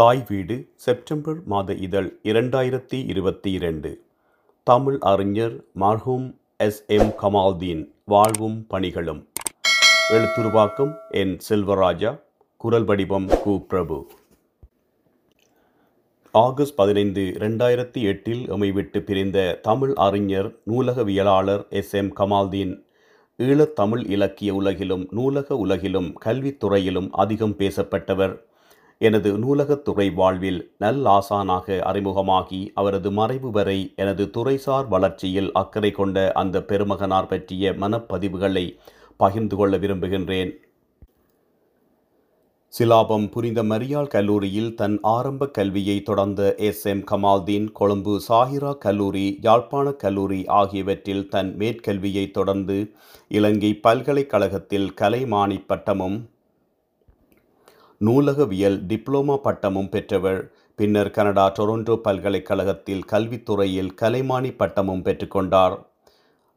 தாய் வீடு செப்டம்பர் மாத இதழ் இரண்டாயிரத்தி இருபத்தி இரண்டு. தமிழ் அறிஞர் மர்ஹூம் எஸ். எம். கமால்தீன் வாழ்வும் பணிகளும் எழுத்துருவாக்கம் என். செல்வராஜா குரல் வடிவம் கு. பிரபு. ஆகஸ்ட் பதினைந்து இரண்டாயிரத்தி எட்டில் எமை விட்டு பிரிந்த தமிழ் அறிஞர் நூலகவியலாளர் எஸ். எம். கமால்தீன் ஈழத்தமிழ் இலக்கிய உலகிலும் நூலக உலகிலும் கல்வித்துறையிலும் அதிகம் பேசப்பட்டவர். எனது நூலகத்துறை வாழ்வில் நல்லாசானாக அறிமுகமாகி அவரது மறைவு வரை எனது துறைசார் வளர்ச்சியில் அக்கறை கொண்ட அந்த பெருமகனார் பற்றிய மனப்பதிவுகளை பகிர்ந்து கொள்ள விரும்புகின்றேன். சிலாபம் புரிந்த மரியாள் கல்லூரியில் தன் ஆரம்ப கல்வியை தொடர்ந்த எஸ். எம். கமால்தீன் கொழும்பு சாஹிரா கல்லூரி யாழ்ப்பாண கல்லூரி ஆகியவற்றில் தன் மேற்கல்வியை தொடர்ந்து இலங்கை பல்கலைக்கழகத்தில் கலைமானி பட்டமும் நூலகவியல் டிப்ளோமா பட்டமும் பெற்றவர் பின்னர் கனடா டொரண்டோ பல்கலைக்கழகத்தில் கல்வித்துறையில் கலைமானி பட்டமும் பெற்றுக்கொண்டார்.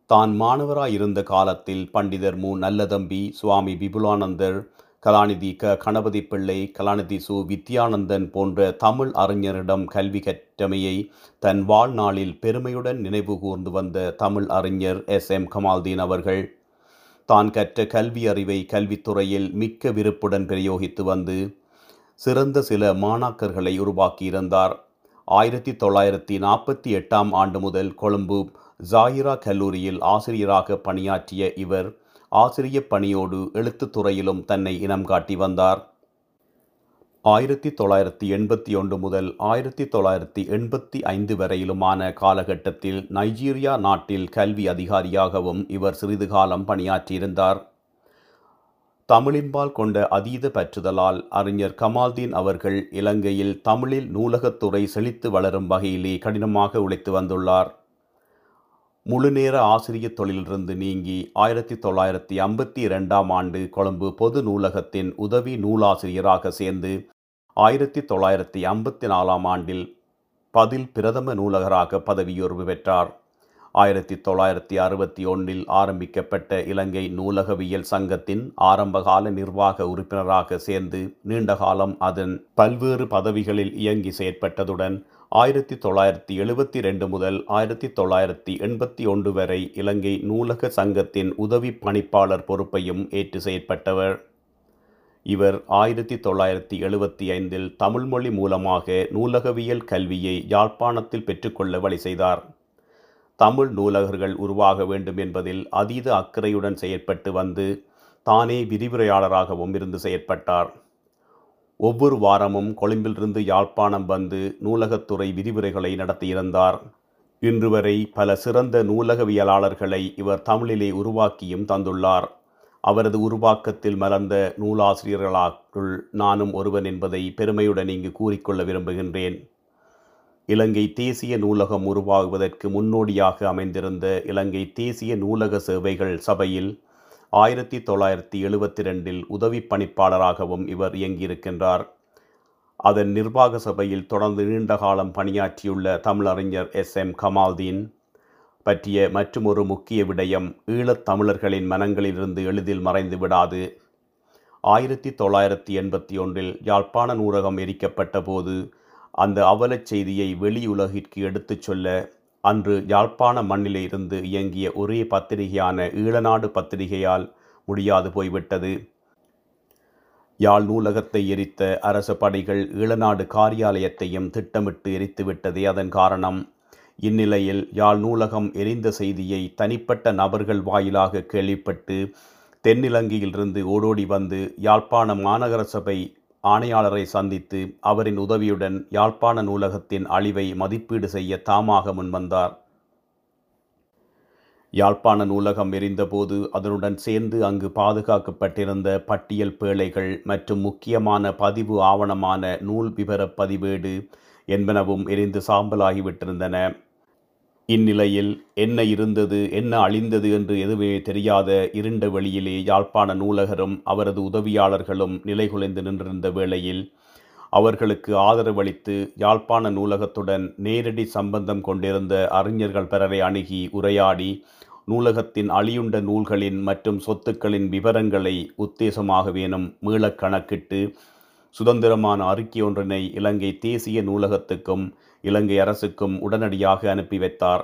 தான் மாணவராயிருந்த காலத்தில் பண்டிதர் மு. நல்லதம்பி சுவாமி விபுலானந்தர் கலாநிதி க. கணபதி பிள்ளை கலாநிதி சு. வித்யானந்தன் போன்ற தமிழ் அறிஞரிடம் கல்வி கற்றமையை தன் வாழ்நாளில் பெருமையுடன் நினைவு கூர்ந்து வந்த தமிழ் அறிஞர் எஸ். எம். கமால்தீன் அவர்கள் தான் கற்ற கல்வி அறிவை கல்வித்துறையில் மிக்க விருப்புடன் பிரயோகித்து வந்து சிறந்த சில மாணாக்கர்களை உருவாக்கியிருந்தார். ஆயிரத்தி தொள்ளாயிரத்தி நாற்பத்தி எட்டாம் ஆண்டு முதல் கொழும்பு ஜாயிரா கல்லூரியில் ஆசிரியராக பணியாற்றிய இவர் ஆசிரிய பணியோடு எழுத்துத்துறையிலும் தன்னை இனம் காட்டி வந்தார். ஆயிரத்தி தொள்ளாயிரத்தி எண்பத்தி ஒன்று முதல் ஆயிரத்தி தொள்ளாயிரத்தி எண்பத்தி ஐந்து வரையிலுமான காலகட்டத்தில் நைஜீரியா நாட்டில் கல்வி அதிகாரியாகவும் இவர் சிறிது காலம் பணியாற்றியிருந்தார். தமிழின்பால் கொண்ட அதீத பற்றுதலால் அறிஞர் கமால்தீன் அவர்கள் இலங்கையில் தமிழில் நூலகத்துறை செழித்து வளரும் வகையிலே கடினமாக உழைத்து வந்துள்ளார். முழுநேர ஆசிரிய தொழிலிருந்து நீங்கி ஆயிரத்தி தொள்ளாயிரத்தி ஐம்பத்தி இரண்டாம் ஆண்டு கொழும்பு பொது நூலகத்தின் உதவி நூலாசிரியராக சேர்ந்து ஆயிரத்தி தொள்ளாயிரத்தி ஐம்பத்தி நாலாம் ஆண்டில் பதில் பிரதம நூலகராக பதவியுயர்வு பெற்றார். ஆயிரத்தி தொள்ளாயிரத்தி அறுபத்தி ஒன்றில் ஆரம்பிக்கப்பட்ட இலங்கை நூலகவியல் சங்கத்தின் ஆரம்பகால நிர்வாக உறுப்பினராக சேர்ந்து நீண்ட காலம் அதன் பல்வேறு பதவிகளில் இயங்கி செயற்பட்டதுடன் ஆயிரத்தி தொள்ளாயிரத்தி எழுபத்தி ரெண்டு முதல் ஆயிரத்தி தொள்ளாயிரத்தி எண்பத்தி ஒன்று வரை இலங்கை நூலக சங்கத்தின் உதவி பணிப்பாளர் பொறுப்பையும் ஏற்று செயற்பட்டவர். இவர் ஆயிரத்தி தொள்ளாயிரத்தி எழுபத்தி ஐந்தில் தமிழ்மொழி மூலமாக நூலகவியல் கல்வியை யாழ்ப்பாணத்தில் பெற்றுக்கொள்ள வழி செய்தார். தமிழ் நூலகர்கள் உருவாக வேண்டும் என்பதில் அதீத அக்கறையுடன் செயற்பட்டு வந்து தானே விரிவுரையாளராகவும் இருந்து செயற்பட்டார். ஒவ்வொரு வாரமும் கொழும்பிலிருந்து யாழ்ப்பாணம் வந்து நூலகத்துறை விரிவுரைகளை நடத்தியிருந்தார். இன்று வரை பல சிறந்த நூலகவியலாளர்களை இவர் தமிழிலே உருவாக்கியும் தந்துள்ளார். அவரது உருவாக்கத்தில் மலர்ந்த நூலாசிரியர்களாக்குள் நானும் ஒருவன் என்பதை பெருமையுடன் இங்கு கூறிக்கொள்ள விரும்புகின்றேன். இலங்கை தேசிய நூலகம் உருவாகுவதற்கு முன்னோடியாக அமைந்திருந்த இலங்கை தேசிய நூலக சேவைகள் சபையில் ஆயிரத்தி தொள்ளாயிரத்தி எழுபத்தி ரெண்டில் உதவி பணிப்பாளராகவும் இவர் இயங்கியிருக்கின்றார். அதன் நிர்வாக சபையில் தொடர்ந்து நீண்ட காலம் பணியாற்றியுள்ள தமிழறிஞர் எஸ். எம். கமால்தீன் பற்றிய மற்றுமொரு முக்கிய விடயம் ஈழத் தமிழர்களின் மனங்களிலிருந்து எளிதில் மறைந்து விடாது. ஆயிரத்தி தொள்ளாயிரத்தி எண்பத்தி ஒன்றில் யாழ்ப்பாண நூலகம் எரிக்கப்பட்ட போது அந்த அவலச் செய்தியை வெளியுலகிற்கு எடுத்துச் சொல்ல அன்று யாழ்ப்பாண மண்ணிலே இருந்து இயங்கிய ஒரே பத்திரிகையான ஈழநாடு பத்திரிகையால் முடியாது போய்விட்டது. யாழ் நூலகத்தை எரித்த அரச படைகள் ஈழநாடு காரியாலயத்தையும் திட்டமிட்டு எரித்துவிட்டதே அதன் காரணம். இந்நிலையில் யாழ் நூலகம் எரிந்த செய்தியை தனிப்பட்ட நபர்கள் வாயிலாக கேள்விப்பட்டு தென்னிலங்கையிலிருந்து ஓடோடி வந்து யாழ்ப்பாண மாநகர சபை ஆணையாளரை சந்தித்து அவரின் உதவியுடன் யாழ்ப்பாண நூலகத்தின் அழிவை மதிப்பீடு செய்ய தாமாக முன்வந்தார். யாழ்ப்பாண நூலகம் எரிந்தபோது அதனுடன் சேர்ந்து அங்கு பாதுகாக்கப்பட்டிருந்த பட்டியல் பேழைகள் மற்றும் முக்கியமான பதிவு ஆவணமான நூல் விவரப் பதிவேடு என்பனவும் எரிந்து சாம்பலாகிவிட்டிருந்தன. இந்நிலையில் என்ன இருந்தது என்ன அழிந்தது என்று எதுவுமே தெரியாத இருண்ட வெளியிலே யாழ்ப்பாண நூலகரும் அவரது உதவியாளர்களும் நிலைகுலைந்து நின்றிருந்த வேளையில் அவர்களுக்கு ஆதரவளித்து யாழ்ப்பாண நூலகத்துடன் நேரடி சம்பந்தம் கொண்டிருந்த அறிஞர்கள் பிறரை அணுகி உரையாடி நூலகத்தின் அழியுண்ட நூல்களின் மற்றும் சொத்துக்களின் விவரங்களை உத்தேசமாக வேணும் மீளக் கணக்கிட்டு சுதந்திரமான அறிக்கை ஒன்றினை இலங்கை தேசிய நூலகத்துக்கும் இலங்கை அரசுக்கும் உடனடியாக அனுப்பி வைத்தார்.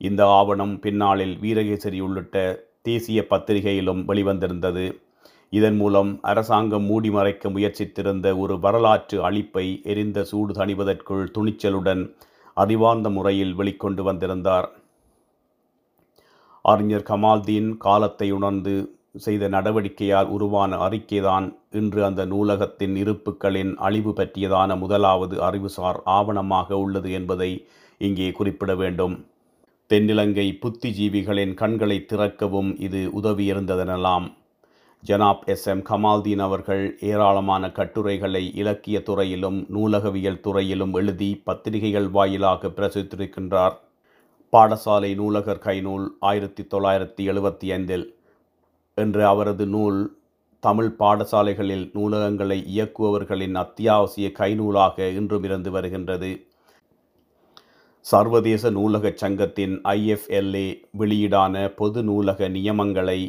இந்த ஆவணம் பின்னாளில் வீரகேசரி உள்ளிட்ட தேசிய பத்திரிகையிலும் வெளிவந்திருந்தது. இதன் மூலம் அரசாங்கம் மூடி மறைக்க முயற்சித்திருந்த ஒரு வரலாற்று அழிப்பை எரிந்த சூடு தணிவதற்குள் துணிச்சலுடன் அறிவார்ந்த முறையில் வெளிக்கொண்டு வந்திருந்தார். அறிஞர் கமால்தீன் காலத்தை உணர்ந்து செய்த நடவடிக்கையால் உருவான அறிக்கைதான் இன்று அந்த நூலகத்தின் இருப்புக்களின் அழிவு பற்றியதான முதலாவது அறிவுசார் ஆவணமாக உள்ளது என்பதை இங்கே குறிப்பிட வேண்டும். தென்னிலங்கை புத்திஜீவிகளின் கண்களை திறக்கவும் இது உதவியிருந்ததெனலாம். ஜனாப் எஸ். எம். கமால்தீன் அவர்கள் ஏராளமான கட்டுரைகளை இலக்கிய துறையிலும் நூலகவியல் துறையிலும் எழுதி பத்திரிகைகள் வாயிலாக பிரசுரித்திருக்கின்றார். பாடசாலை நூலகர் கைநூல் ஆயிரத்தி தொள்ளாயிரத்தி எழுபத்தி ஐந்தில் என்ற அவரது நூல் தமிழ் பாடசாலைகளில் நூலகங்களை இயக்குபவர்களின் அத்தியாவசிய கைநூலாக இன்றும் இருந்து வருகின்றது. சர்வதேச நூலகச் சங்கத்தின் ஐஎஃப்எல்ஏ வெளியீடான பொது நூலக நியமங்களை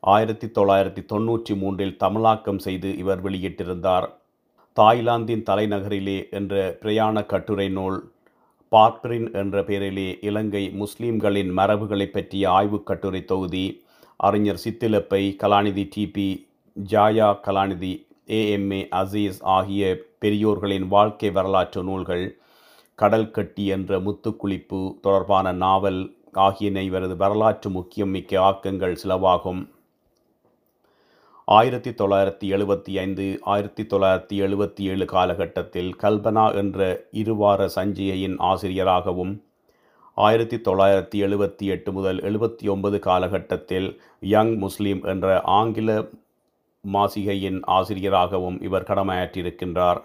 ஆயிரத்தி தொள்ளாயிரத்தி தொன்னூற்றி மூன்றில் தமிழாக்கம் செய்து இவர் வெளியிட்டிருந்தார். தாய்லாந்தின் தலைநகரிலே என்ற பிரயாண கட்டுரை நூல் பார்ப்ரின் என்ற பெயரிலே இலங்கை முஸ்லீம்களின் மரபுகளை பற்றிய ஆய்வுக் கட்டுரை தொகுதி அறிஞர் சித்திலப்பை கலாநிதி டிபி ஜாயா கலாநிதி ஏஎம்ஏ அசீஸ் ஆகிய பெரியோர்களின் வாழ்க்கை வரலாற்று நூல்கள் கடல் கட்டி என்ற முத்துக்குளிப்பு தொடர்பான நாவல் ஆகியன இவரது வரலாற்று முக்கியம் மிக்க ஆக்கங்கள் சிலவாகும். ஆயிரத்தி தொள்ளாயிரத்தி எழுபத்தி ஐந்து ஆயிரத்தி தொள்ளாயிரத்தி எழுபத்தி ஏழு காலகட்டத்தில் கல்பனா என்ற இருவார சஞ்சிகையின் ஆசிரியராகவும் ஆயிரத்தி தொள்ளாயிரத்தி எழுபத்தி எட்டு முதல் எழுபத்தி ஒன்பது காலகட்டத்தில் யங் முஸ்லீம் என்ற ஆங்கில மாசிகையின் ஆசிரியராகவும் இவர் கடமையாற்றியிருக்கின்றார்.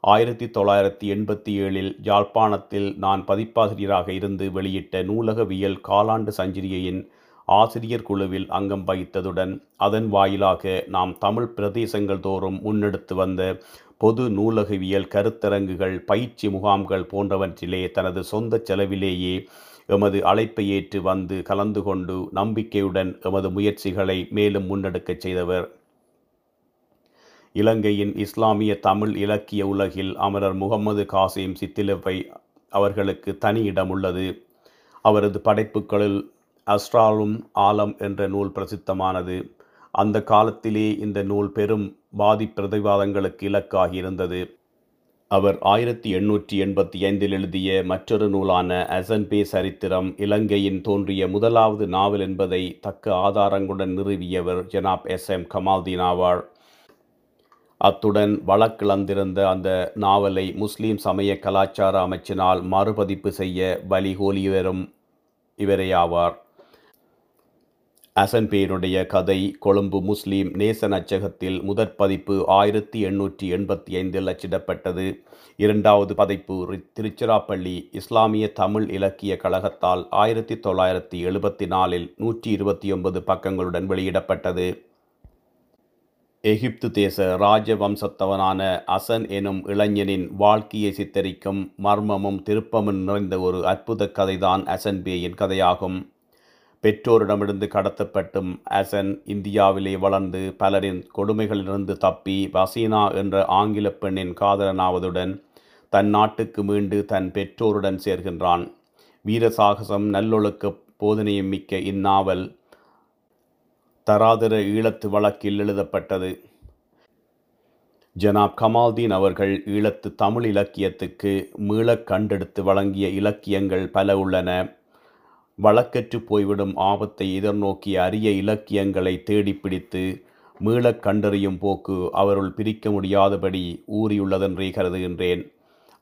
ஆயிரத்தி தொள்ளாயிரத்தி எண்பத்தி ஏழில் யாழ்ப்பாணத்தில் நான் பதிப்பாசிரியராக இருந்து வெளியிட்ட நூலகவியல் காலாண்டு சஞ்சிரியையின் ஆசிரியர் குழுவில் அங்கம் வகித்ததுடன் அதன் வாயிலாக நாம் தமிழ் பிரதேசங்கள் தோறும் முன்னெடுத்து வந்த பொது நூலகவியல் கருத்தரங்குகள் பயிற்சி முகாம்கள் போன்றவற்றிலே தனது சொந்த செலவிலேயே எமது அழைப்பை ஏற்று வந்து கலந்து கொண்டு நம்பிக்கையுடன் எமது முயற்சிகளை மேலும் முன்னெடுக்கச் செய்தவர். இலங்கையின் இஸ்லாமிய தமிழ் இலக்கிய உலகில் அமரர் முகமது காசிம் சித்திலவை அவர்களுக்கு தனி இடம் உள்ளது அவரது படைப்புகளில் அஸ்ட்ராலும் ஆலம் என்ற நூல் பிரசித்தமானது. அந்த காலத்திலே இந்த நூல் பெரும் பாதி பிரதிவாதங்களுக்கு இலக்காகி இருந்தது. அவர் ஆயிரத்தி எண்ணூற்றி எண்பத்தி ஐந்தில் எழுதிய மற்றொரு நூலான அசன்பே சரித்திரம் இலங்கையின் தோன்றிய முதலாவது நாவல் என்பதை தக்க ஆதாரங்களுடன் நிறுவியவர் ஜனாப் எஸ். எம். கமால்தீன் ஆவார். அத்துடன் வழக்கிழந்திருந்த அந்த நாவலை முஸ்லீம் சமய கலாச்சார அமைச்சினால் மறுபதிப்பு செய்ய வழிகோலியவரும் ஆவார். அசன்பேனுடைய கதை கொழும்பு முஸ்லீம் நேச அச்சகத்தில் முதற் பதிப்பு ஆயிரத்தி எண்ணூற்றி எண்பத்தி ஐந்தில் அச்சிடப்பட்டது. இரண்டாவது பதிப்பு திருச்சிராப்பள்ளி இஸ்லாமிய தமிழ் இலக்கிய கழகத்தால் ஆயிரத்தி தொள்ளாயிரத்தி எழுபத்தி நாலில் நூற்றி இருபத்தி ஒன்பது பக்கங்களுடன் வெளியிடப்பட்டது. எகிப்து தேச ராஜவம்சத்தவனான அசன் எனும் இளைஞனின் வாழ்க்கையை சித்தரிக்கும் மர்மமும் திருப்பமும் நிறைந்த ஒரு அற்புத கதைதான் அசன்பேயின் கதையாகும். பெற்றோரிடமிருந்து கடத்தப்பட்டும் அசன் இந்தியாவிலே வளர்ந்து பலரின் கொடுமைகளிலிருந்து தப்பி வசீனா என்ற ஆங்கில பெண்ணின் காதலனாவதுடன் தன் நாட்டுக்கு மீண்டு தன் பெற்றோருடன் சேர்கின்றான். வீரசாகசம் நல்லொழுக்க போதனையும் மிக்க இந்நாவல் தராதர ஈழத்து வழக்கில் எழுதப்பட்டது. ஜனாப் கமால்தீன் அவர்கள் ஈழத்து தமிழ் இலக்கியத்துக்கு மீளக் கண்டெடுத்து வழங்கிய இலக்கியங்கள் பல உள்ளன. வழக்கற்று போய்விடும் ஆபத்தை எதிர்நோக்கிய அரிய இலக்கியங்களை தேடிப் பிடித்து மீளக் கண்டறியும் போக்கு அவருள் பிரிக்க முடியாதபடி ஊறியுள்ளதென்றே கருதுகின்றேன்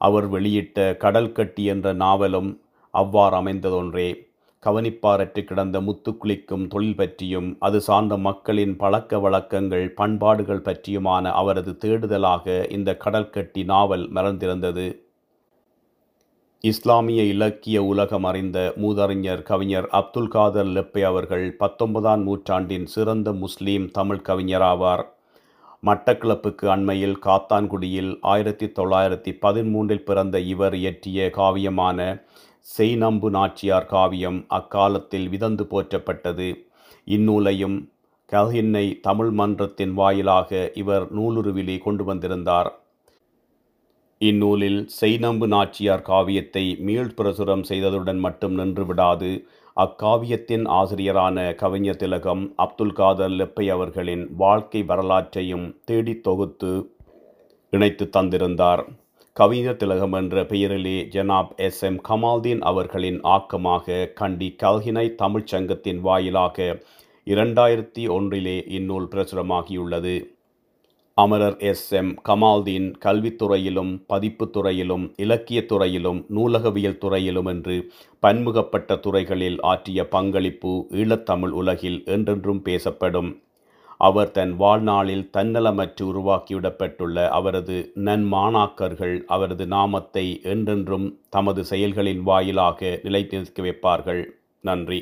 அவர் வெளியிட்ட கடல் கட்டி என்ற நாவலும் அவ்வாறு அமைந்ததொன்றே. கவனிப்பாரற்று கிடந்த முத்துக்குளிக்கும் தொழில் பற்றியும் அது சார்ந்த மக்களின் பழக்க வழக்கங்கள் பண்பாடுகள் பற்றியுமான அவரது தேடுதலாக இந்த கடற்கட்டி நாவல் மறந்திருந்தது இஸ்லாமிய இலக்கிய உலகம் அறிந்த மூதறிஞர் கவிஞர் அப்துல் காதர் லெப்பே அவர்கள் பத்தொன்பதாம் நூற்றாண்டின் சிறந்த முஸ்லீம் தமிழ் கவிஞராவார் மட்டக்களப்புக்கு அண்மையில் காத்தான்குடியில் ஆயிரத்தி தொள்ளாயிரத்தி பதிமூன்றில் பிறந்த இவர் இயற்றிய காவியமான செய்நம்பு நாச்சியார் காவியம் அக்காலத்தில் விதந்து போற்றப்பட்டது. இந்நூலையும் கல்ஹின்னை தமிழ் மன்றத்தின் வாயிலாக இவர் நூலுருவிலே கொண்டு வந்திருந்தார். இந்நூலில் செய்நம்பு நாச்சியார் காவியத்தை மீள் பிரசுரம் செய்ததுடன் மட்டும் நின்று விடாது அக்காவியத்தின் ஆசிரியரான கவிஞர் திலகம் அப்துல் காதர் லெப்பை அவர்களின் வாழ்க்கை வரலாற்றையும் தேடித் தொகுத்து இணைத்து தந்திருந்தார். கவிஞர் திலகம் என்ற பெயரிலே ஜனாப் எஸ். எம். கமால்தீன் அவர்களின் ஆக்கமாக கண்டி கல்கினை தமிழ்ச் சங்கத்தின் வாயிலாக இரண்டாயிரத்தி ஒன்றிலே இந்நூல் பிரசுரமாகியுள்ளது. அமரர் எஸ். எம். கமால்தீன் கல்வித்துறையிலும் பதிப்புத்துறையிலும் துறையிலும் நூலகவியல் துறையிலும் என்று பன்முகப்பட்ட துறைகளில் ஆற்றிய பங்களிப்பு ஈழத்தமிழ் உலகில் என்றென்றும் பேசப்படும். அவர் தன் வாழ்நாளில் தன்னலமற்று உருவாக்கிவிடப்பட்டுள்ள அவரது நன்மாணாக்கர்கள் அவரது நாமத்தை என்றென்றும் தமது செயல்களின் வாயிலாக நிலைத்து வைப்பார்கள். நன்றி.